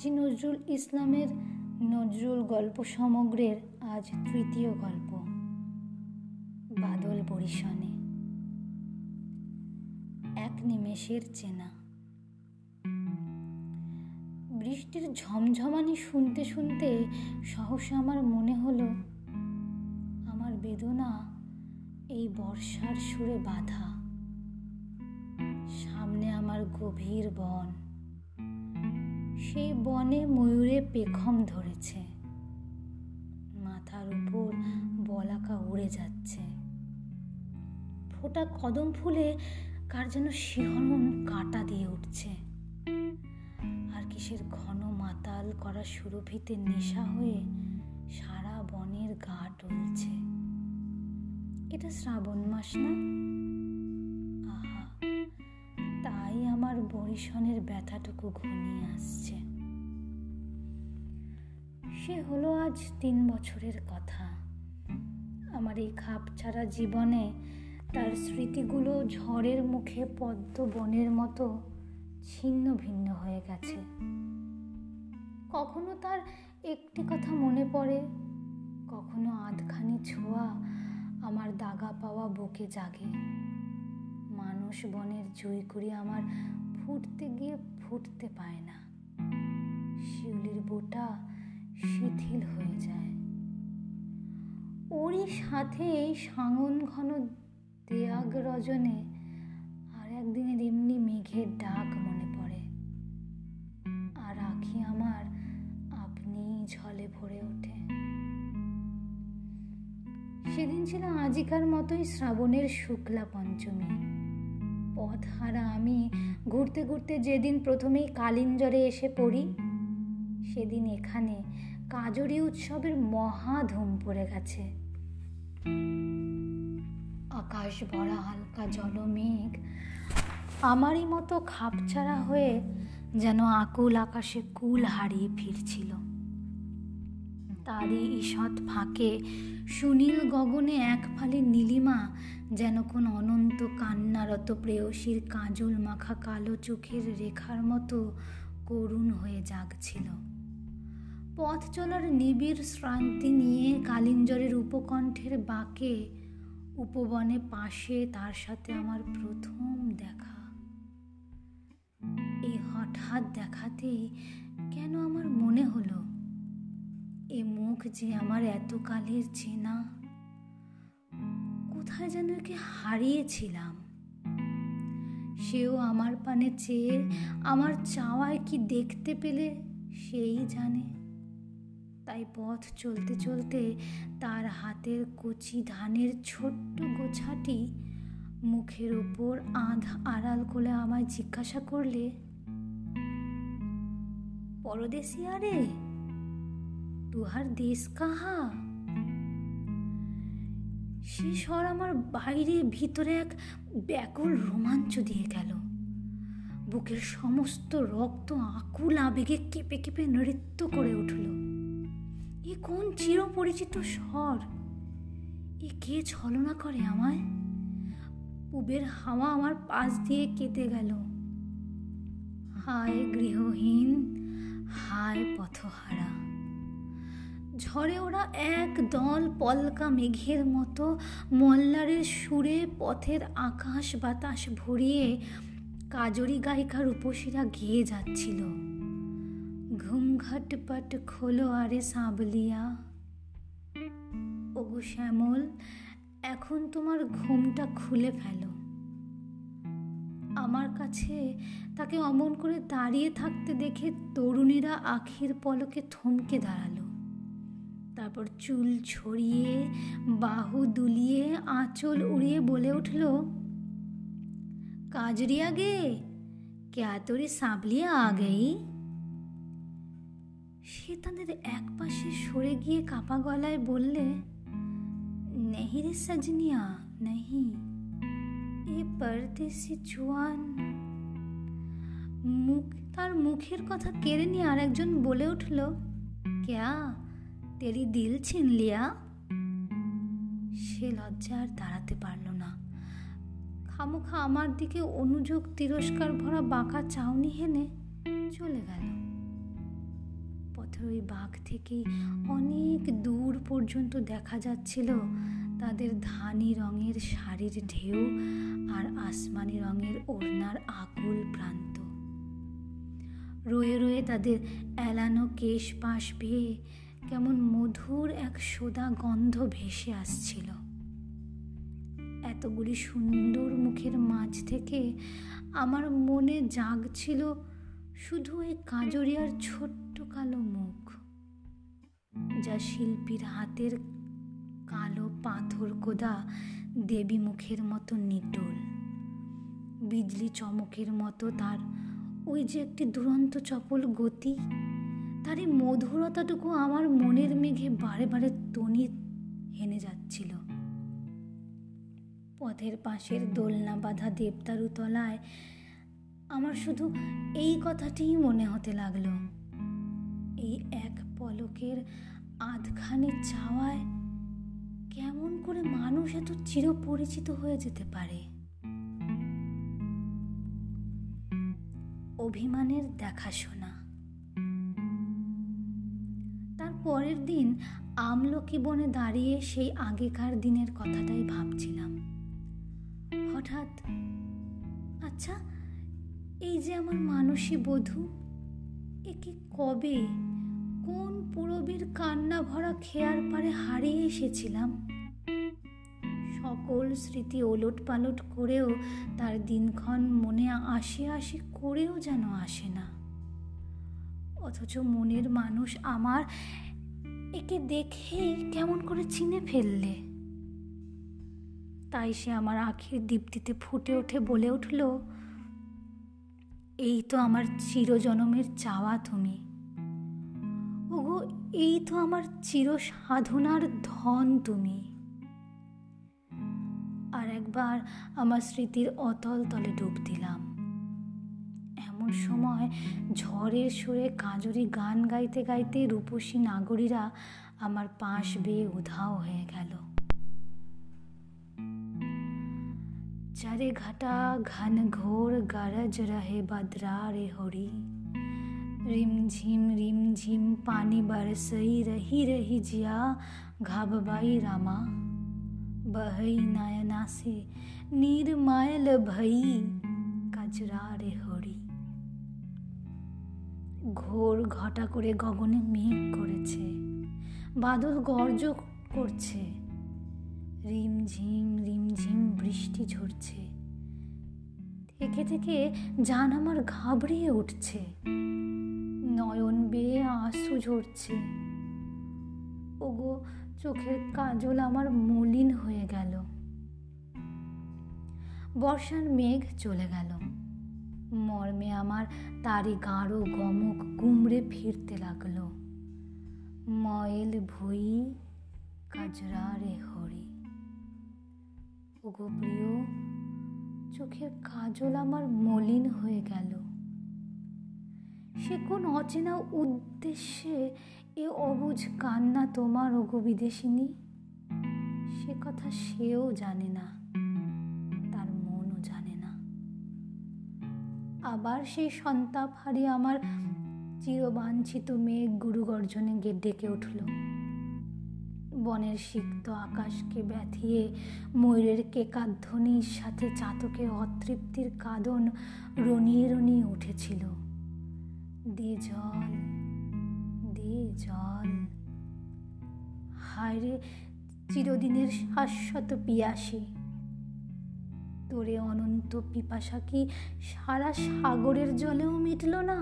কাজী নজরুল ইসলামের নজরুল গল্প সমগ্রের আজ তৃতীয় গল্প। বাদল বরিশনে এক নিমেষের চেনা। বৃষ্টির ঝমঝমানি শুনতে শুনতে সহসা আমার মনে হলো, আমার বেদনা এই বর্ষার সুরে বাধা। সামনে আমার গভীর বন। সেই বনে ময়ূরে পেখম ধরেছে। মাথার উপর বলাকা উড়ে যাচ্ছে। ফোটা কদম ফুলে কার যেন শিহরণ কাটা দিয়ে উঠছে। আর কিসের ঘন মাতাল করা সুরভিতে নেশা হয়ে সারা বনের গা টলছে। এটা শ্রাবণ মাস না? আমার ব্যথাটুকু ঘনিয়ে আসছে। সে হলো আজ তিন বছরের কথা। আমার এই খাপ ছাড়া জীবনে তার স্মৃতিগুলো ঝড়ের মুখে পদ্ম বনের মতো ছিন্ন ভিন্ন হয়ে গেছে। কখনো তার একটি কথা মনে পড়ে, কখনো আধখানি ছোঁয়া আমার দাগা পাওয়া বুকে জাগে। মানুষ বনের জয় করি আমার ফুটতে গিয়ে ফুটতে পায় না। শিউলির বোটা শিথিল হয়ে যায়। ওরই সাথে এই সাঙন ঘন দেয়াগ রজনে আর একদিনের এমনি মেঘের ডাক মনে পড়ে। আর আখি আমার আপনি ঝলে ভরে ওঠে। সেদিন ছিল আজিকার মতোই শ্রাবণের শুক্লা পঞ্চমী। পথ হারা আমি। ঘুরতে ঘুরতে যেদিন প্রথমেই কালিঞ্জরে এসে পড়ি, সেদিন এখানে কাজরি উৎসবের মহা ধুম পড়ে গেছে। আকাশ ভরা হালকা জলমেঘ, আমারই মতো খাপছাড়া হয়ে যেন আকুল আকাশে কুল হারিয়ে ফিরছিল। তারই ঈষৎ ফাঁকে সুনীল গগনে এক ফালি নীলিমা যেন কোন অনন্ত কান্নারত প্রেয়সীর কাজল মাখা কালো চোখের রেখার মতো করুণ হয়ে জাগছিল। পথ চলার নিবিড় শ্রান্তি নিয়ে কালিঞ্জরের উপকণ্ঠের বাঁকে উপবনে পাশে তার সাথে আমার প্রথম দেখা। এই হঠাৎ দেখাতেই কেন আমার মনে হলো এ মুখ যে আমার এতকালের চেনা, কোথায় যেন একে হারিয়েছিলাম? সেও আমার পানে চেয়ে আমার চাওয়ায় কি দেখতে পেলে সেই জানে। তাই পথ চলতে চলতে তার হাতের কচি ধানের ছোট্ট গোছাটি মুখের ওপর আধ আড়াল করে আমায় জিজ্ঞাসা করলে, পরদেশি আরে তুহার দেশ কাহা? সে স্বর আমার বাইরে ভিতরে এক ব্যাকুল রোমাঞ্চ দিয়ে গেল। বুকের সমস্ত রক্ত, আকুল আবেগে কেঁপে কেঁপে নৃত্য করে উঠল। এ কোন চিরপরিচিত স্বর? এ কে ছলনা করে আমায়? পুবের হাওয়া আমার পাশ দিয়ে কেটে গেল। হায় গৃহহীন, হায় পথহারা। ঝড়ে ওরা এক দল পলকা মেঘের মতো মল্লারের সুরে পথের আকাশ বাতাস ভরিয়ে কাজরি গায়িকার উপসীরা গেয়ে যাচ্ছিল। ঘুমঘাট পাট খোলো আরে সাবলিয়া। ওগো শ্যামল, এখন তোমার ঘুমটা খুলে ফেলো। আমার কাছে তাকে অমন করে দাঁড়িয়ে থাকতে দেখে তরুণীরা আখির পলকে থমকে দাঁড়াল। তারপর চুল ছড়িয়ে, বাহু দুলিয়ে, আঁচল উড়িয়ে বলে উঠল, কাজরিয়া গে, ক্যা তোরে সাবলিয়া আগেই সে তাদের এক পাশে সরে গিয়ে কাপা গলায় বললে, নেহি রে সজনিয়া, নেহি, এ পরদেশি জোয়ান। মুখ, তার মুখের কথা কেড়ে নিয়ে আরেকজন বলে উঠল, ক্যা তেরি দিল ছিন লিয়া। সে লজ্জা আর দাঁড়াতে পারল না। খামোখা আমার দিকে অনুযোগ তিরস্কার ভরা বাঁকা চাউনি হেনে চলে গেল। ওই বাঘ থেকে অনেক দূর পর্যন্ত দেখা যাচ্ছিল তাদের ধানি রঙের শাড়ির ঢেউ আর আসমানি রঙের ওড়নার আকুল প্রান্ত। রয়ে রয়ে তাদের এলানো কেশ পাশ বেয়ে কেমন মধুর এক সোদা গন্ধ ভেসে আসছিল। এতগুলি সুন্দর মুখের মাঝ থেকে আমার মনে জাগছিল শুধু ওই কাজরিয়ার ছোট্ট কালো মুখ, যা শিল্পীর হাতের কালো পাথর কোদা দেবী মুখের মতো নিটোল। বিজলি চমকের মতো তার ওই যে একটি দুরন্ত চপল গতি তার এই মধুরতাটুকু আমার মনের মেঘে বারে বারে তনি হেনে যাচ্ছিল। পথের পাশের দোলনা বাঁধা দেবদারু তলায় আমার শুধু এই কথাটিই মনে হতে লাগল। এই এক পলকের আধখানি চাওয়ায় কেমন করে মানুষ এত চিরপরিচিত হয়ে যেতে পারে? অভিমানের দেখাশোনা। পরের দিন আমলকি বনে দাঁড়িয়ে সেই আগেকার দিনের কথাটাই ভাবছিলাম। হঠাৎ আচ্ছা এই যে আমার মানসী বধূ একে কবে, কোন পুরবীর কান্না ভরা খেয়ার পারে হারিয়ে এসেছিলাম? সকল স্মৃতি ওলট পালট করেও তার দিনক্ষণ মনে আসে আসি করেও যেন আসে না। অথচ মনের মানুষ আমার একে দেখেই কেমন করে চিনে ফেললে? তাই সে আমার আখির দীপ্তিতে ফুটে ওঠে বলে উঠল, এই তো আমার চিরজনমের চাওয়া তুমি। ওগো, এই তো আমার চির সাধনার ধন তুমি। আর একবার আমার স্মৃতির অতল তলে ডুব দিলাম। সময় ঝড়ের সুরে কাজরি গান গাইতে গাইতে রূপসী নাগরীরা আমার পাশ বেয়ে উধাও হয়ে গেল চারে ঘাটা ঘন ঘোর গরজ রহে बदरा रे होड़ी रिमझिम रिमझिम पानी बरसई रही रही जिया घाबबाई रामा बहई नयना से नीर मायल भई কাজরা রে হরি ঘোর ঘটা করে গগনে মেঘ করেছে, বাদল গর্জ করছে, রিমঝিম রিমঝিম বৃষ্টি ঝরছে, থেকে থেকে জান আমার ঘাবড়িয়ে উঠছে, নয়ন বেয়ে আঁসু ঝরছে, ওগো চোখের কাজল আমার মলিন হয়ে গেল, বর্ষার মেঘ চলে গেল। মর্মে আমার তারই গাঢ় গমক গুমড়ে ফিরতে লাগল। ময়েল ভুই কাজরা রে হরি। ওগো প্রিয়, চোখের কাজল আমার মলিন হয়ে গেল। সে কোন অচেনা উদ্দেশ্যে এ অবুঝ কান্না তোমার, ওগো বিদেশিনী? সে কথা সেও জানে না। আবার সেই সন্তাপ হারিয়ে আমার চিরবাঞ্ছিত মেঘ গুরু গর্জনে গে ডেকে উঠল। বনের সিক্ত আকাশকে ব্যথিয়ে ময়ূরের কেকাধ্বনির সাথে চাতকের অতৃপ্তির কাদন রনিয়ে রনিয়ে উঠেছিল। দে জল দে জল। হায়রে, চিরদিনের শাশ্বত পিয়াসী। তোরে অনন্ত পিপাসা কি সারা সাগরের জলেও মিটল না?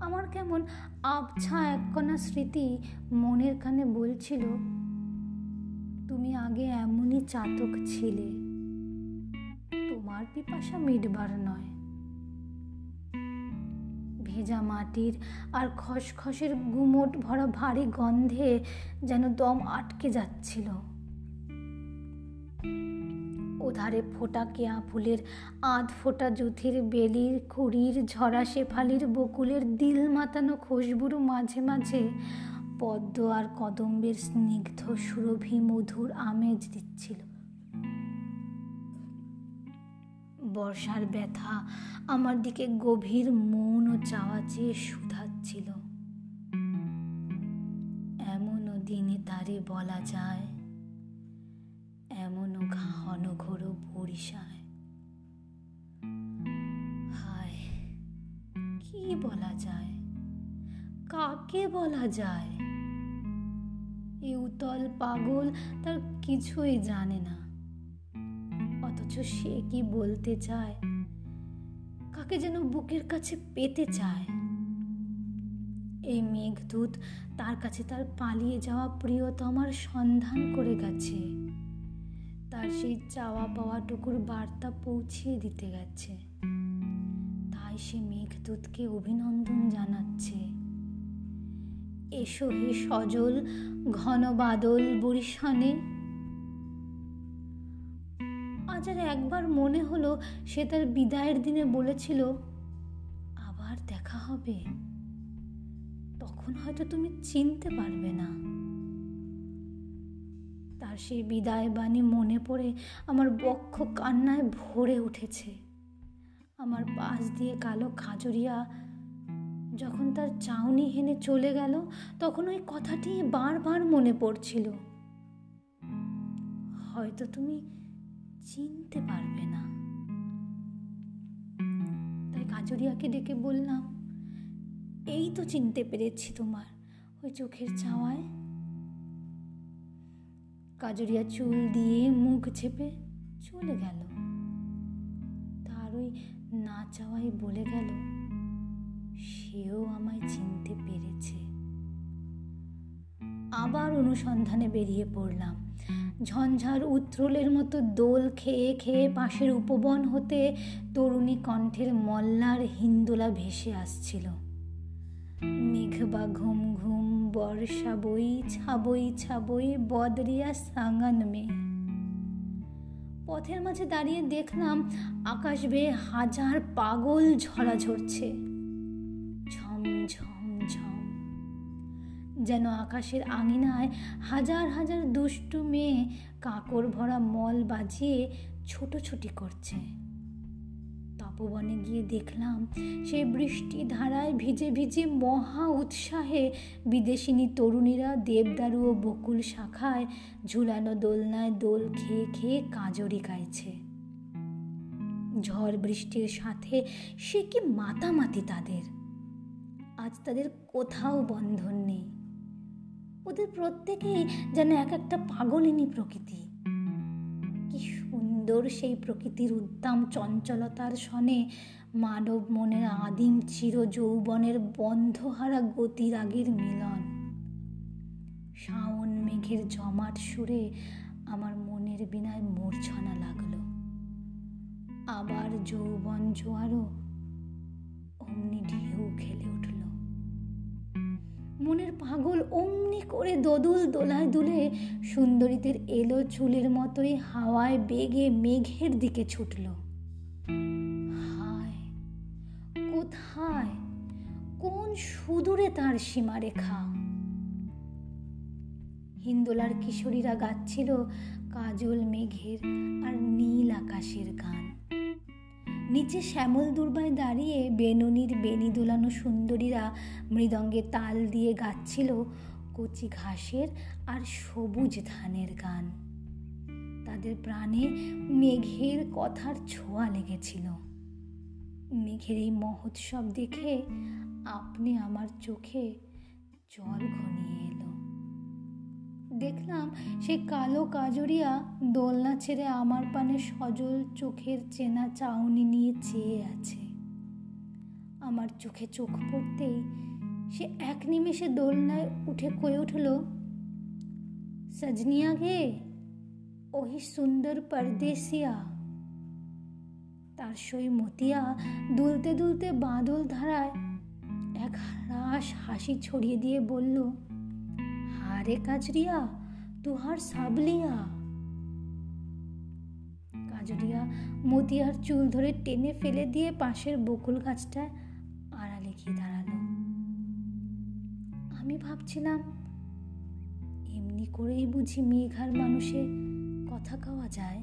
আমার কেমন আবছা এককণা স্মৃতি মনের কানে বলছিল, তুমি আগে এমনই চাতক ছিলে। তোমার পিপাসা মিটবার নয়। ভেজা মাটির আর খসখসের গুমোট ভরা ভারী গন্ধে যেন দম আটকে যাচ্ছিল। ওধারে ফোটা কেয়া ফুলের আধ ফোটা জুথির বেলির কুড়ির ঝরা শেফালির বকুলের দিল মাতানো খুশবুরু মাঝে মাঝে। পদ্ম আর কদম্বের স্নিগ্ধ সুরভি মধুর আমেজ দিচ্ছিল। বর্ষার ব্যথা আমার দিকে গভীর মৌন চাওয়া চেয়ে শুধাচ্ছিল। এমনও দিনে তারে বলা যায় হায়, কি বলা যায়? কাকে বলা যায়? উতল পাগল তার কিছুই জানে না। অথচ সে কি বলতে চায়? কাকে যেন বুকের কাছে পেতে চায়? এই মেঘদূত তার কাছে তার পালিয়ে যাওয়া প্রিয়তমার সন্ধান করে গেছে। তার সেই চাওয়া পাওয়াটুকুর বার্তা পৌঁছিয়ে দিতে গেছে। তাই সে মেঘদূতকে অভিনন্দন জানাচ্ছে। এসো হে সজল, ঘন বাদল বরিশানে আজ আর একবার মনে হলো সে তার বিদায়ের দিনে বলেছিল, আবার দেখা হবে। তখন হয়তো তুমি চিনতে পারবে না। তার সেই বিদায় বাণী মনে পড়ে আমার বক্ষ কান্নায় ভরে উঠেছে। আমার পাশ দিয়ে কালো খাজুরিয়া যখন তার চাউনি হেনে চলে গেল, তখন ওই কথাটি বারবার মনে পড়ছিল। হয়তো তুমি চিনতে পারবে না। তাই কাজরিয়াকে ডেকে বললাম, এই তো চিনতে পেরেছি তোমার। ওই চোখের চাওয়ায় কাজরিয়া চুল দিয়ে মুখ চেপে চলে গেল। তার ওই না চাওয়াই বলে গেল, সেও আমায় চিনতে পেরেছে। আবার অনুসন্ধানে বেরিয়ে পড়লাম। ঝঞ্ঝার উত্রলের মতো দোল খেয়ে খেয়ে পাশের উপবন হতে তরুণী কণ্ঠের মল্লার হিন্দোলা ভেসে আসছিল। মেঘবা ঘুম ঘুম, বর্ষা বই ছাবই ছাবই বদরিয়া সাঙ্গান মে। পথের মাঝে দাঁড়িয়ে দেখলাম আকাশ বেয়ে হাজার পাগল ঝরা ঝরছে। ঝম ঝম যেন আকাশের আঙিনায় হাজার হাজার দুষ্টু মেয়ে কাকর ভরা মল বাজিয়ে ছোটোছুটি করছে। তপবনে গিয়ে দেখলাম, সেই বৃষ্টি ধারায় ভিজে ভিজে মহা উৎসাহে বিদেশিনী তরুণীরা দেবদারু ও বকুল শাখায় ঝুলানো দোলনায় দোল খেয়ে খেয়ে কাজরি গাইছে। ঝড় বৃষ্টির সাথে সে কি মাতামাতি তাদের? আজ তাদের কোথাও বন্ধন নেই। ওদের প্রত্যেকেই যেন এক একটা পাগলিনী প্রকৃতি। সুন্দর সেই প্রকৃতির উদ্দাম চঞ্চলতার সনে মানব মনের আদিম চির যৌবনের বন্ধহারা গতিরাগের মিলন। শাওন মেঘের জমাট সুরে আমার মনের বিনায় মূর্ছনা লাগল। আবার যৌবন জোয়ারও অমনি ঢেউ খেলে উঠল মনের পাগল অমনি করে দোদুল দোলায় দুলে। সুন্দরীদের এলো চুলের মতোই হাওয়ায় বেগে মেঘের দিকে ছুটল। হায়, কোথায়? কোন সুদূরে তার সীমারেখা? হিন্দোলার কিশোরীরা গাচ্ছিল কাজল মেঘের আর নীল আকাশের গান। নিচে শ্যামল দুর্বায় দাঁড়িয়ে বেনুনির বেনি দোলানো সুন্দরীরা মৃদঙ্গে তাল দিয়ে গাচ্ছিল কচি ঘাসের আর সবুজ ধানের গান। তাদের প্রাণে মেঘের কথার ছোঁয়া লেগেছিল। মেঘের এই মহোৎসব দেখে আপনি আমার চোখে জল ঘনিয়ে এলো। দেখলাম সে কালো কাজরিয়া দোলনা ছেড়ে আমার পানে সজল চোখের চেনা চাউনি নিয়ে চেয়ে আছে। আমার চোখে চোখ পড়তেই সে এক নিমেষে দোলনায় উঠে কয়ে উঠল, সজনিয়া গে, ওহি সুন্দর পরদেশিয়া। তার সই মতিয়া দুলতে দুলতে বাদল ধারায় এক রাস হাসি ছড়িয়ে দিয়ে বলল হারে কাজরিয়া তুহার সাবলিয়া কাজরিয়া মতিয়ার চুল ধরে টেনে ফেলে দিয়ে পাশের বকুল গাছটায় আড়ালে গিয়ে দাঁড়াল। আমি ভাবছিলাম, এমনি করেই বুঝি মেঘার মানুষে কথা কওয়া যায়।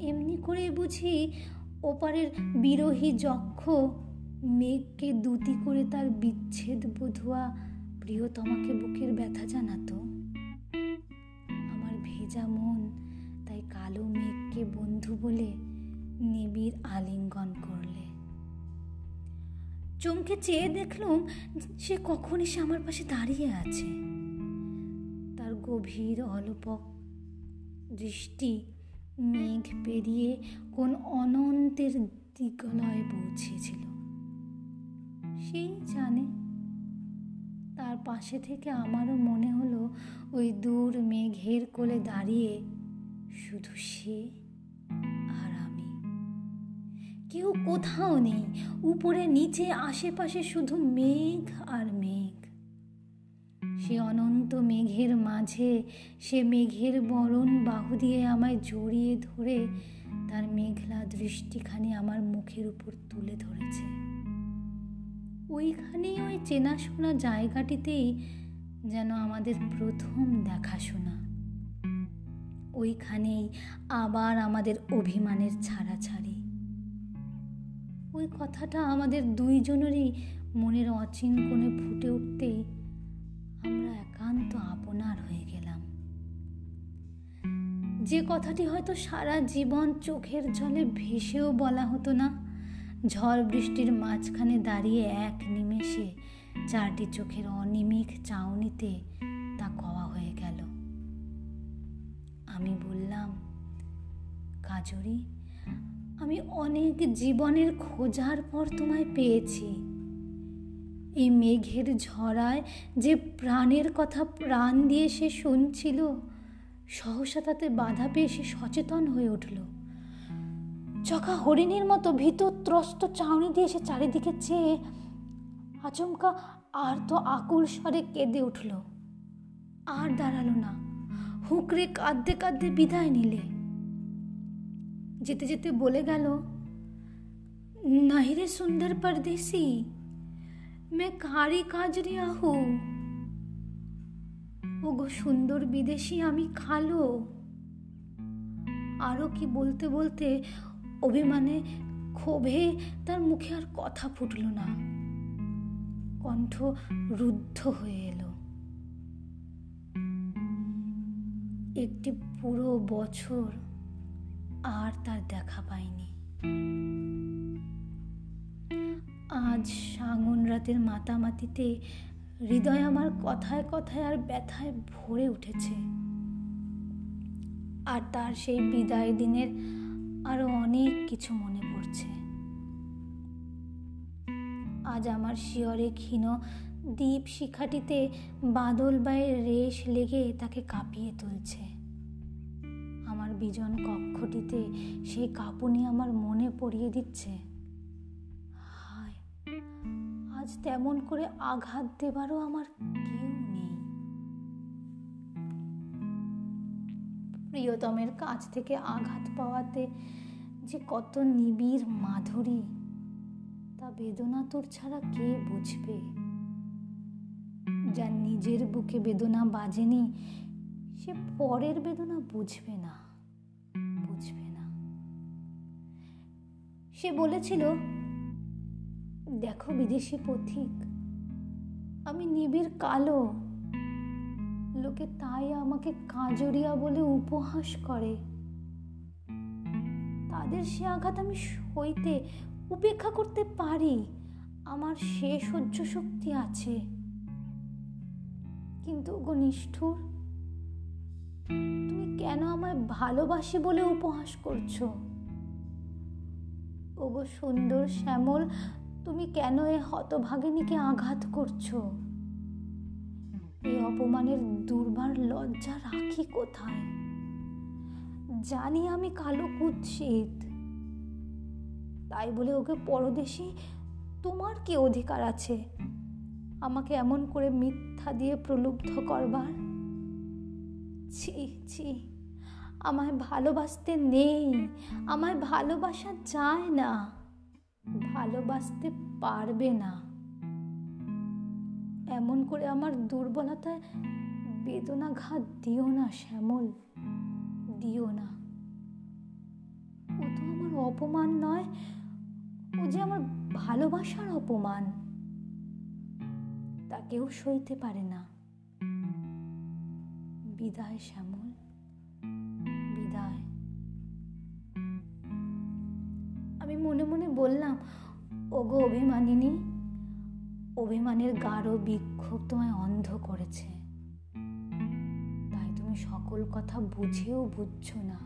এমনি করে বুঝি ওপারের বিরোহী যক্ষ মেঘকে দুতি করে তার বিচ্ছেদ বোধুয়া প্রিয়তমাকে বুকের ব্যথা জানাতো। আমার ভেজা মন তাই কালো মেঘকে বন্ধু বলে নিবিড় আলিঙ্গন করলে। চমকে চেয়ে দেখলুম সে কখন এসে আমার পাশে দাঁড়িয়ে আছে। তার গভীর অলপক দৃষ্টি মেঘ পেরিয়ে কোন অনন্তের দিগলয়ে পৌঁছেছিল সেই জানে তার পাশে থেকে আমারও মনে হলো ওই দূর মেঘের কোলে দাঁড়িয়ে শুধু সে আর আমি। কেউ কোথাও নেই, উপরে, নিচে, আশেপাশে শুধু মেঘ আর মেঘ। সে অনন্ত মেঘের মাঝে, সে মেঘের বরণ বাহু দিয়ে আমায় জড়িয়ে ধরে, তার মেঘলা দৃষ্টিখানি আমার মুখের উপর তুলে ধরেছে। ওইখানেই ওই চেনাশোনা জায়গাটিতেই যেন আমাদের প্রথম দেখাশোনা। ওইখানেই আবার আমাদের অভিমানের ছাড়াছাড়ি। ওই কথাটা আমাদের দুইজনেরই মনের অচিন কোণে ফুটে উঠতেই আমরা একান্ত আপনার হয়ে গেলাম। যে কথাটি হয়তো সারা জীবন চোখের জলে ভেসেও বলা হতো না ঝড় বৃষ্টির মাঝখানে দাঁড়িয়ে এক নিমেষে চারটি চোখের অনিমিক চাউনিতে তা কওয়া হয়ে গেল। আমি বললাম, কাজরি, আমি অনেক জীবনের খোঁজার পর তোমায় পেয়েছি। এই মেঘের ঝড়ায় যে প্রাণের কথা প্রাণ দিয়ে সে শুনছিল, সহসা তাতে বাধা পেয়ে সে সচেতন হয়ে উঠল। চকা হরিণীর মতো ত্রস্ত চাউনি দিয়ে সে চারিদিকে চেয়ে আচমকা আর তো আকুল স্বরে কেঁদে উঠল। আর দাঁড়াল না। হুকরে কাঁদতে কাঁদতে বিদায় নিলে। যেতে যেতে বলে গেল, নাহিরে সুন্দর পরদেশি, মে কারি কাজরিয়া হু ওগো সুন্দর বিদেশি আমি খালো। আরও কি বলতে বলতে অভিমানে ক্ষোভে তার মুখে আর কথা ফুটল না। কণ্ঠ রুদ্ধ হয়ে এলো। একটি পুরো বছর আর তার দেখা পাইনি। আজ সাঙন রাতের মাতামাতিতে হৃদয় আমার কথায় কথায় আর ব্যথায় ভরে উঠেছে। আর তার সেই বিদায় দিনের আরও অনেক কিছু মনে পড়ছে। আজ আমার শিয়রে ক্ষীণ দ্বীপ শিখাটিতে বাদল বায়ের রেশ লেগে তাকে কাঁপিয়ে তুলছে। আমার বিজন কক্ষটিতে সেই কাঁপুনি আমার মনে পড়িয়ে দিচ্ছে। হায়, আজ তেমন করে আঘাত দেবারও আমার কেউ প্রিয়তমের কাছ থেকে আঘাত পাওয়াতে যে কত নিবিড় মাধুরী, তা বেদনা তোর ছাড়া কে বুঝবে? যার নিজের বুকে বেদনা বাজেনি, সে পরের বেদনা বুঝবে না বুঝবে না। সে বলেছিল, দেখো বিদেশি পথিক, আমি নিবিড় কালো লোকে তাই আমাকে কাজরিয়া বলে উপহাস করে। তাদের সে আঘাত আমি সইতে উপেক্ষা করতে পারি। আমার সে সহ্য শক্তি আছে। কিন্তু গো নিষ্ঠুর, তুমি কেন আমায় ভালোবাসি বলে উপহাস করছ? ওগো সুন্দর শ্যামল, তুমি কেন এ হতভাগিনীকে আঘাত করছ? এই অপমানের দুর্বার লজ্জা রাখি কোথায়? জানি আমি কালো কুৎসিত। তাই বলে ওকে পরদেশি তোমার কি অধিকার আছে? আমাকে এমন করে মিথ্যা দিয়ে প্রলুব্ধ করবার? ছি ছি, আমায় ভালোবাসতে নেই, আমায় ভালোবাসা যায় না, ভালোবাসতে পারবে না। এমন করে আমার দুর্বলতায় বেদনাঘাত দিও না, শ্যামল। দিও না। ও তো আমার অপমান নয়, ও যে আমার ভালোবাসার অপমান। তা কেউ সইতে পারে না। বিদায়, শ্যামল। বিদায়। আমি মনে মনে বললাম, ওগো অভিমানিনী অভিমানের গাঢ় বিক্ষোভ তোমায় অন্ধ করেছে। তাই তুমি সকল কথা বুঝেও বুঝছ না।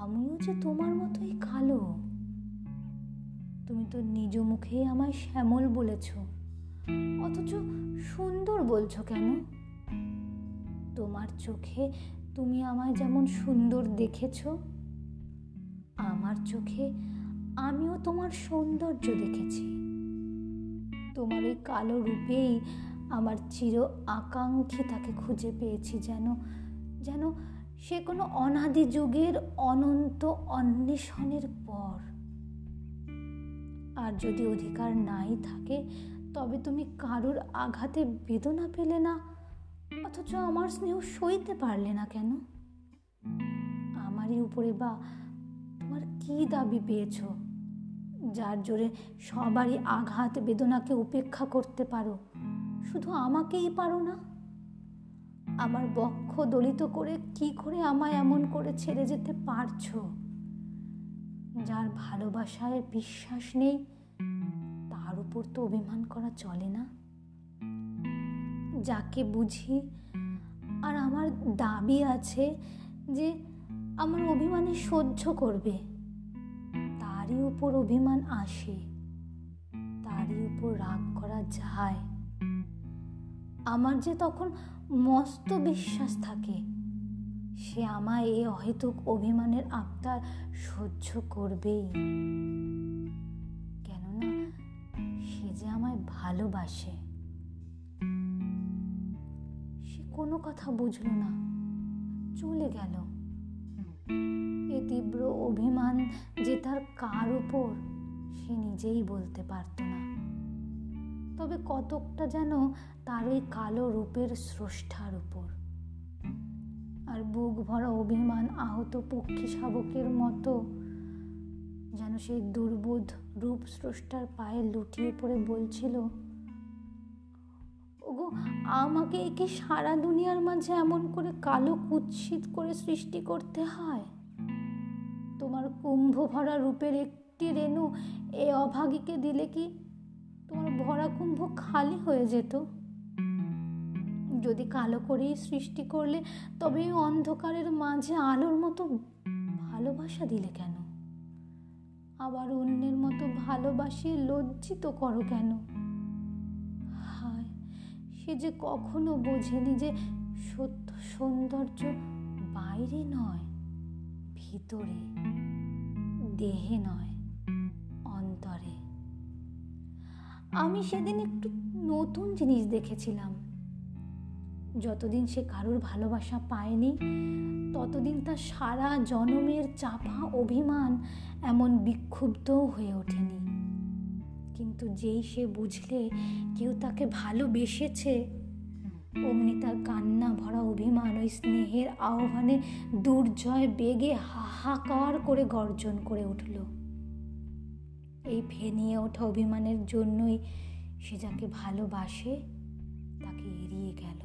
আমিও যে তোমার মতোই কালো। তুমি তো নিজ মুখেই আমায় শ্যামল বলেছ। অথচ সুন্দর বলছো কেন? তোমার চোখে তুমি আমায় যেমন সুন্দর দেখেছ, আমার চোখে আমিও তোমার সৌন্দর্য দেখেছি। তোমার ওই কালো রূপেই আমার চির আকাঙ্ক্ষিতাকে খুঁজে পেয়েছি যেন যেন সে কোনো অনাদি যুগের অনন্ত অন্বেষণের পর। আর যদি অধিকার নাই থাকে, তবে তুমি কারুর আঘাতে বেদনা পেলে না, অথচ আমার স্নেহ সইতে পারলে না কেন? আমারই উপরে বা তোমার কি দাবি পেয়েছ? যার জোরে সবারই আঘাত, বেদনাকে উপেক্ষা করতে পারো। শুধু আমাকেই পারো না। আমার বক্ষ দলিত করে কি করে আমায় এমন করে ছেড়ে যেতে পারছ? যার ভালোবাসায় বিশ্বাস নেই, তার উপর তো অভিমান করা চলে না। যাকে বুঝি আর আমার দাবি আছে যে, আমার অভিমানে সহ্য করবে। তারই উপর অভিমান আসে, তারই উপর রাগ করা যায়। আমার যে তখন মস্ত বিশ্বাস থাকে, সে আমায় এ অহেতুক অভিমানের আবদার সহ্য করবেই। কেননা সে যে আমায় ভালোবাসে, সে কোনো কথা বুঝলো না, চলে গেল। এ তীব্র অভিমান যে তার কার উপর সে নিজেই বলতে পারত না। তবে কতকটা যেন তার ওই কালো রূপের স্রষ্টার উপর। আর বুক ভরা অভিমান আহত পক্ষী শাবকের মতো যেন সেই দুর্বোধ রূপ স্রষ্টার পায়ে লুটিয়ে পড়ে বলছিল ওগো, আমাকে কি সারা দুনিয়ার মাঝে এমন করে কালো কুৎসিত করে সৃষ্টি করতে হয়? তোমার কুম্ভ ভরা রূপের একটি রেণু এ অভাগীকে দিলে কি তোমার ভরা কুম্ভ খালি হয়ে যেত? যদি কালো করেই সৃষ্টি করলে, তবে অন্ধকারের মাঝে আলোর মতো ভালোবাসা দিলে কেন? আবার অন্যের মতো ভালোবাসিয়ে লজ্জিত করো কেন? সে যে কখনো বোঝেনি যে সত্য সৌন্দর্য বাইরে নয়, ভিতরে, দেহে নয়, অন্তরে। আমি সেদিন একটু নতুন জিনিস দেখেছিলাম। যতদিন সে কারোর ভালোবাসা পায়নি, ততদিন তার সারা জনমের চাপা অভিমান এমন বিক্ষুব্ধও হয়ে ওঠেনি। কিন্তু যেই সে বুঝলে কেউ তাকে ভালোবেসেছে, অমনি তার কান্না ভরা অভিমান ওই স্নেহের আহ্বানে দুর্জয় বেগে হাহাকার করে গর্জন করে উঠল। এই ফেনিয়ে ওঠা অভিমানের জন্যই সে যাকে ভালোবাসে তাকে এড়িয়ে গেল।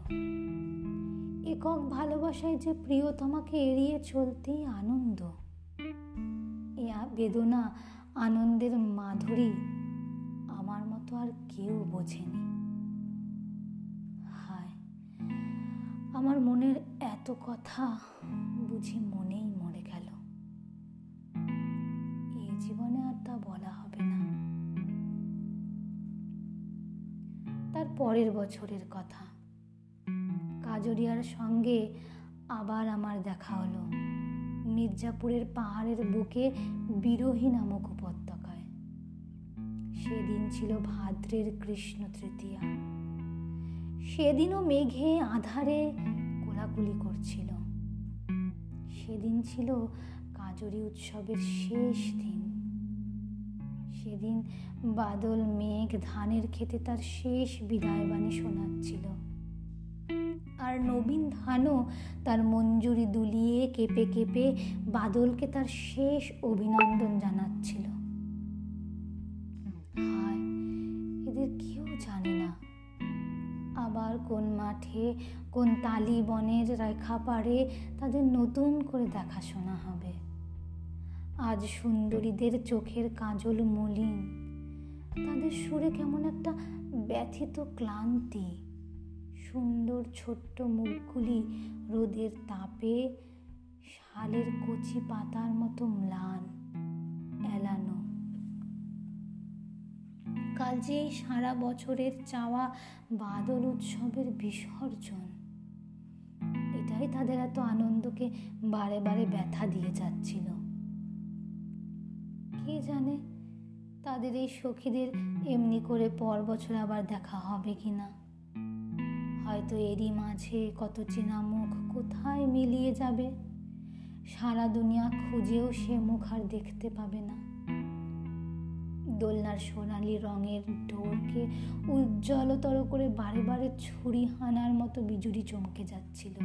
একক ভালোবাসায় যে প্রিয়তমাকে এড়িয়ে চলতেই আনন্দ। এ বেদনা আনন্দের মাধুরী মতো আর কেউ বোঝেনি। হায়, আমার মনের এত কথা বুঝি মনেই মরে গেল। এই জীবনে আর তা বলা হবে না। তার পরের বছরের কথা। কাজরিয়ার সঙ্গে আবার আমার দেখা হলো। মির্জাপুরের পাহাড়ের বুকে বিরোহী নামক সেদিন ছিল ভাদ্রের কৃষ্ণ তৃতীয়া। সেদিনও মেঘে আধারে কোলাকুলি করছিল। সেদিন ছিল কাজরি উৎসবের শেষ দিন। সেদিন বাদল মেঘ ধানের খেতে তার শেষ বিদায় বাণী শোনাচ্ছিল। আর নবীন ধানও তার মঞ্জুরি দুলিয়ে কেঁপে কেঁপে বাদলকে তার শেষ অভিনন্দন জানাচ্ছিল। মাঠে কোন তালি বনের রেখা পারে তাদের নতুন করে দেখাশোনা হবে। আজ সুন্দরীদের চোখের কাজল মলিন। তাদের সুরে কেমন একটা ব্যথিত ক্লান্তি। সুন্দর ছোট্ট মুখগুলি রোদের তাপে, শালের কচি পাতার মতো ম্লান, এলানো। যে সারা বছরের চাওয়া বাদল উৎসবের বিসর্জন। এটাই তাদের এত আনন্দকে বারে বারে ব্যথা দিয়ে যাচ্ছিল। কে জানে তাদের এই সখীদের এমনি করে পর বছর আবার দেখা হবে কি না হয়তো এরই মাঝে কত চেনা মুখ কোথায় মিলিয়ে যাবে। সারা দুনিয়া খুঁজেও সে মুখ আর দেখতে পাবে না। দোলনার সোনালি রঙের ঢোরকে উজ্জ্বলতর করে বারে বারে ছুরি হানার মতো বিজুরি চমকে যাচ্ছিল।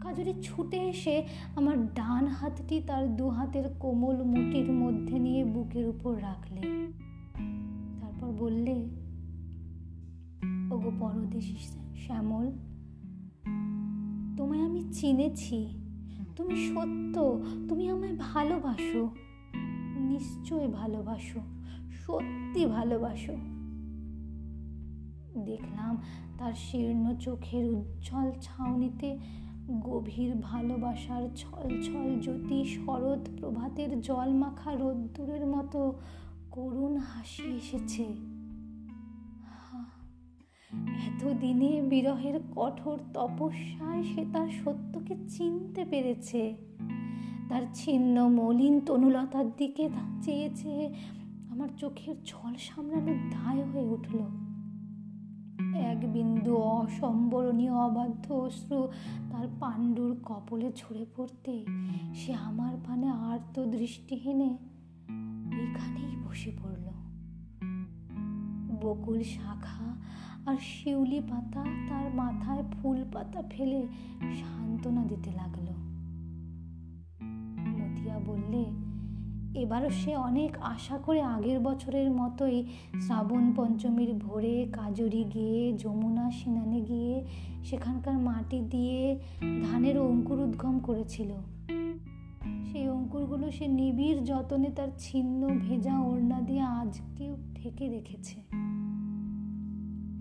কাজরি ছুটে এসে আমার ডান হাতটি তার দু হাতের কোমল মুটির মধ্যে নিয়ে বুকের উপর রাখলে। তারপর বললে, ওগো পরদেশি শ্যামল, তোমায় আমি চিনেছি। তুমি সত্য, তুমি আমায় ভালোবাসো। নিশ্চয় ভালোবাসো, সত্যি ভালোবাসো। দেখলাম তার শীর্ণ চোখের উজ্জ্বল ছাউনিতে গভীর ভালোবাসার ছল ছল জ্যোতি শরৎ প্রভাতের জল মাখা রোদ্দুরের মতো করুণ হাসি এসেছে। এতদিনে বিরহের কঠোর তপস্যায় সে তার সত্যকে চিনতে পেরেছে। তার ছিন্ন মলিন তনুলতার দিকে চেয়ে চেয়ে আমার চোখের ছল সামলানোর দায় হয়ে উঠল। এক বিন্দু অসম্বরণীয় অবাধ্য অশ্রু তার পাণ্ডুর কপলে ঝরে পড়তে সে আমার পানে আর্ত দৃষ্টিহীনে এখানেই বসে পড়ল। বকুল শাখা আর শিউলি পাতা তার মাথায় ফুল পাতা ফেলে সান্ত্বনা দিতে লাগল। এবারও সে অনেক আশা করে আগের বছরের মতোই শ্রাবণ পঞ্চমীর ভোরে কাজরি গিয়ে, যমুনা সিনানে গিয়ে, সেখানকার মাটি দিয়ে ধানের অঙ্কুর উদ্গম করেছিল। সেই অঙ্কুরগুলো সে নিবিড় যতনে তার ছিন্ন, ভেজা ওড়না দিয়ে আজকেও ঠেকে রেখেছে।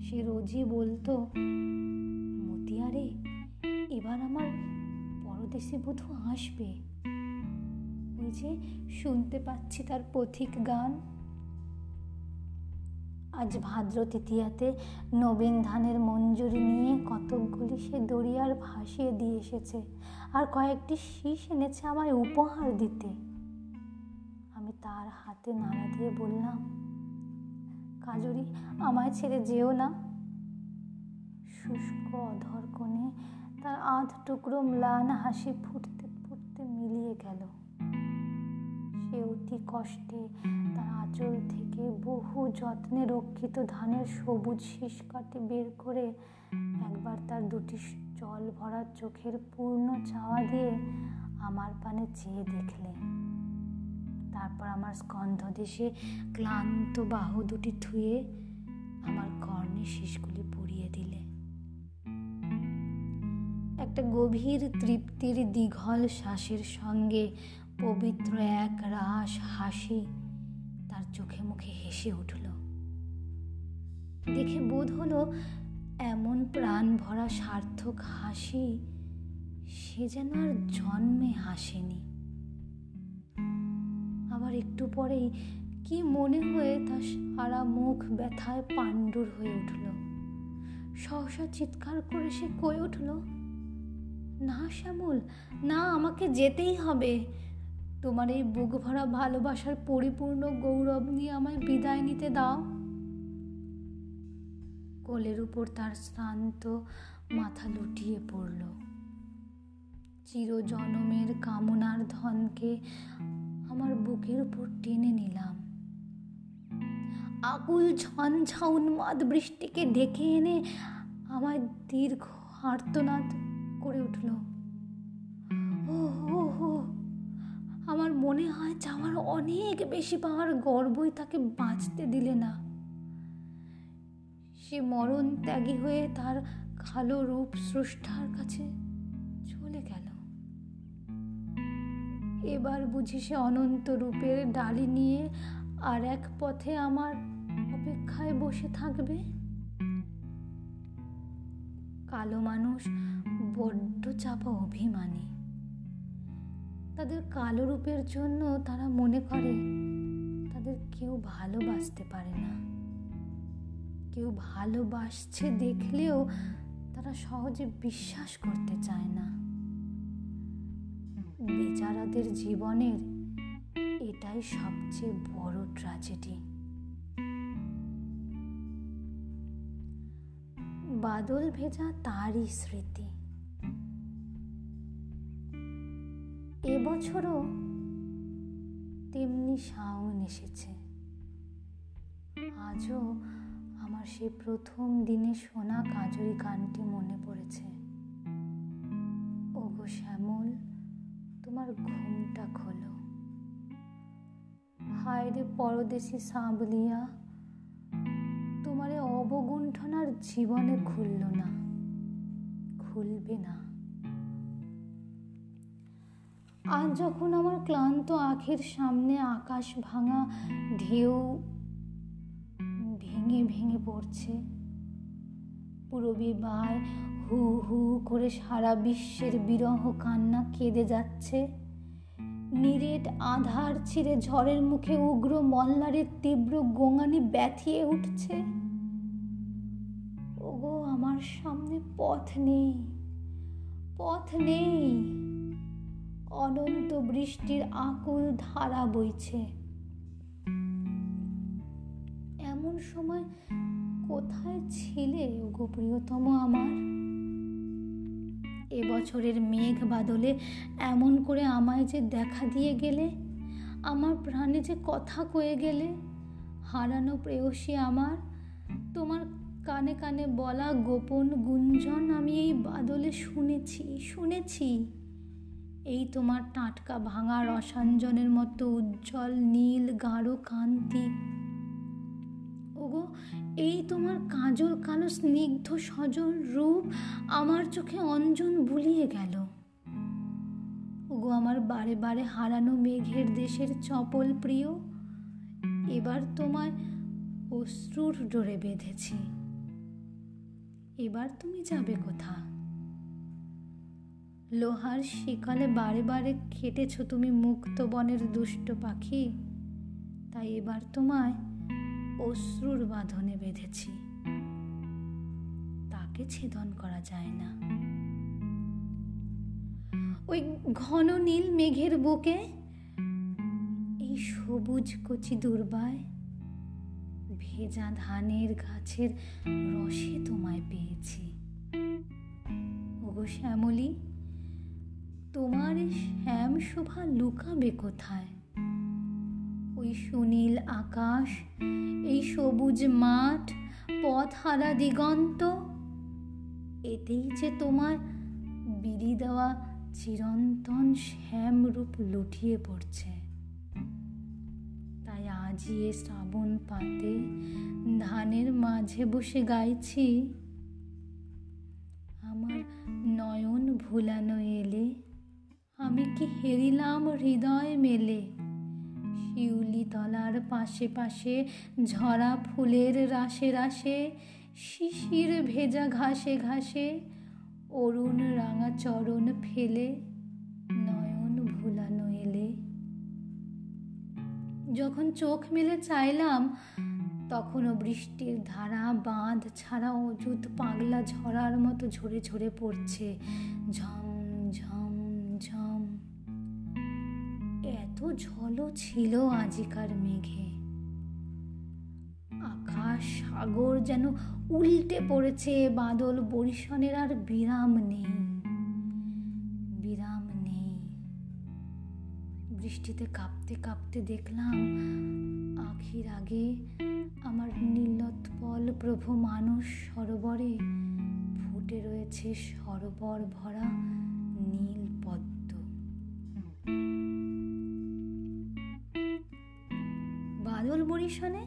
সে রোজই বলতো, মতিয়ারে, এবার আমার পরদেশে বধূ আসবে। যে শুনতে পাচ্ছি তার পথিক গান। আজ ভাদ্র তৃতীয়াতে নবীন ধানের মঞ্জুরি নিয়ে কতকগুলি সে দরিয়ার ভাসিয়ে দিয়ে এসেছে। আর কয়েকটি শীষ এনেছে আমায় উপহার দিতে। আমি তার হাতে নাড়া দিয়ে বললাম, কাজরি, আমায় ছেড়ে যেও না। শুষ্ক অধর কোণে তার আধ টুকরো ম্লান হাসি ফুটতে ফুটতে মিলিয়ে গেল। সে অতি কষ্টে। তার আঁচল থেকে বহু যত্নে রক্ষিত ধানের সবুজ শীষ কাটে বের করে একবার তার দুটি জল ভরা চোখের পূর্ণ চাওয়া দিয়ে আমার পানে চেয়ে দেখলে। তারপর আমার স্কন্ধ দেশে ক্লান্ত বাহু দুটি থুয়ে আমার কর্ণে শীষগুলি পরিয়ে দিলে। একটা গভীর তৃপ্তির দীঘল শ্বাসের সঙ্গে পবিত্র এক রাস হাসি তার চোখে মুখে হেসে উঠল। দেখে বোধ হলো এমন প্রাণ ভরা সার্থক হাসি সে যেন আর জন্মে হাসেনি। আবার একটু পরেই কি মনে হয়ে তার সারা মুখ ব্যথায় পাণ্ডুর হয়ে উঠল। সহসা চিৎকার করে সে কয়ে উঠল, না শ্যামল, না, আমাকে যেতেই হবে। তোমার এই বুক ভরা ভালোবাসার পরিপূর্ণ গৌরব নিয়ে আমায় বিদায় নিতে দাও। কোলের উপর তার শ্রান্ত মাথা লুটিয়ে পড়ল। চিরজনমের কামনার ধনকে আমার বুকের উপর টেনে নিলাম। আকুল ঝঞ্ঝা উন্মাদ বৃষ্টিকে ডেকে এনে আমার দীর্ঘ আর্তনাদ করে উঠল। ও ও ও আমার মনে হয় চাওয়ার অনেক বেশি পাওয়ার গর্বই তাকে বাঁচতে দিলে না। সে মরণ ত্যাগী হয়ে তার কালো রূপ স্রষ্টার কাছে চলে গেল। এবার বুঝি সে অনন্ত রূপের ডালি নিয়ে আর এক পথে আমার অপেক্ষায় বসে থাকবে? কালো মানুষ বড্ড চাপা অভিমানী। তাদের কালো রূপের জন্য তারা মনে করে, তাদের কেউ ভালোবাসতে পারে না। কেউ ভালোবাসছে দেখলেও তারা সহজে বিশ্বাস করতে চায় না। বেচারাদের জীবনের এটাই সবচেয়ে বড় ট্র্যাজেডি বাদল ভেজা তারই স্মৃতি। এবছরও তেমনি শাওন এসেছে। আজও আমার সেই প্রথম দিনে শোনা কাজরি গানটি মনে পড়েছে। ওগো শ্যামল, তোমার ঘুমটা খোলো। হায় রে পরদেশি সাঁবলিয়া, তোমার অবগুণ্ঠনার জীবনে খুলল না। খুলবে না। আজ যখন আমার ক্লান্ত আখের সামনে আকাশ ভাঙা ঢেউ ভেঙে ভেঙে পড়ছে পুরবী বায় হু হু করে সারা বিশ্বের বিরহ কান্না কেঁদে যাচ্ছে। নিরেট আধার ছিঁড়ে ঝড়ের মুখে উগ্র মল্লারের তীব্র গোঙানি ব্যথিয়ে উঠছে। ওগো, আমার সামনে পথ নেই পথ নেই। অনন্ত বৃষ্টির আকুল ধারা বইছে। এমন সময় কোথায় ছিলে ওগো প্রিয়তম আমার? এবছরের মেঘ বাদলে এমন করে আমায় যে দেখা দিয়ে গেলে, আমার প্রাণে যে কথা কয়ে গেলে, হারানো প্রেয়সী আমার, তোমার কানে কানে বলা গোপন গুঞ্জন আমি এই বাদলে শুনেছি শুনেছি। এই তোমার টাটকা ভাঙা রসাঞ্জনের মতো উজ্জ্বল, নীল, গাঢ় কান্তি ওগো, এই তোমার কাজল, কালো, স্নিগ্ধ, সজল রূপ আমার চোখে অঞ্জন বুলিয়ে গেল। ওগো, আমার বারে বারে হারানো মেঘের দেশের চপল প্রিয়, এবার তোমায় অশ্রুর ডোরে বেঁধেছি। এবার তুমি যাবে কোথা লোহার শিকালে বারে বারে খেটেছ তুমি মুক্ত বনের দুষ্ট পাখি। তাই এবার তোমায় অশ্রুর বাঁধনে বেঁধেছি। তাকে ছেদন করা যায় না। ওই ঘন নীল মেঘের বুকে এই সবুজ কচি দুর্বায় ভেজা ধানের গাছের রসে তোমায় পেয়েছি। ওগো শ্যামলী তোমার শ্যাম শোভা লুকাবে কোথায়? ওই সুনীল আকাশ, এই সবুজ মাঠ পথ হারা দিগন্ত, এতেই যে তোমার বিড়ি দেওয়া চিরন্তন শ্যাম রূপ লুটিয়ে পড়ছে। তাই আজই এ শ্রাবণ পাতে ধানের মাঝে বসে গাইছি। আমার নয়ন ভুলানো এলে আমি কি হেরিলাম হৃদয় মেলে? শিউলি তলার পাশে পাশে ঝরা ফুলের রাশে রাশে, শিশির ভেজা ঘাসে ঘাসে, অরুণ রাঙা চরণ ফেলে, নয়ন ভুলানো এলে। যখন চোখ মেলে চাইলাম, তখনও বৃষ্টির ধারা বাঁধ ছাড়া অযুত পাগলা ঝরার মতো ঝরে ঝরে পড়ছে, ঝম ঝলও ছিল আজিকার মেঘে। আকাশ সাগর যেন উল্টে পড়েছে, বাদল বরিশনের আর বিরাম নেই। বিরাম নেই। বৃষ্টিতে কাঁপতে কাঁপতে দেখলাম, আখির আগে আমার নীলোৎপল প্রভু মানুষ সরোবরে ফুটে রয়েছে সরোবর ভরা নীল পদ্ম। বরিশনে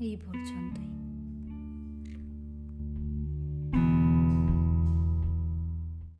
এই পর্যন্তই।